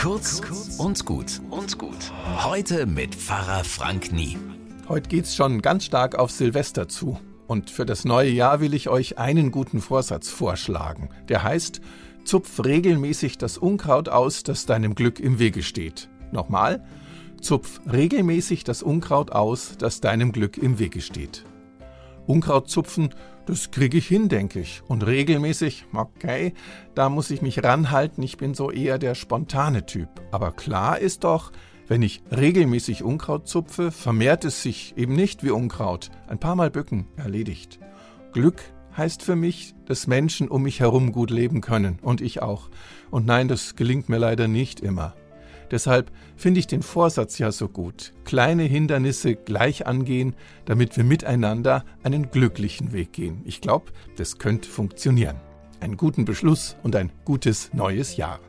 Kurz und gut und gut. Heute mit Pfarrer Frank Nie. Heute geht's schon ganz stark auf Silvester zu. Und für das neue Jahr will ich euch einen guten Vorsatz vorschlagen. Der heißt, zupf regelmäßig das Unkraut aus, das deinem Glück im Wege steht. Nochmal, zupf regelmäßig das Unkraut aus, das deinem Glück im Wege steht. Unkraut zupfen, das kriege ich hin, denke ich. Und regelmäßig, okay, da muss ich mich ranhalten, ich bin so eher der spontane Typ. Aber klar ist doch, wenn ich regelmäßig Unkraut zupfe, vermehrt es sich eben nicht wie Unkraut. Ein paar Mal bücken, erledigt. Glück heißt für mich, dass Menschen um mich herum gut leben können und ich auch. Und nein, das gelingt mir leider nicht immer. Deshalb finde ich den Vorsatz ja so gut. Kleine Hindernisse gleich angehen, damit wir miteinander einen glücklichen Weg gehen. Ich glaube, das könnte funktionieren. Einen guten Beschluss und ein gutes neues Jahr.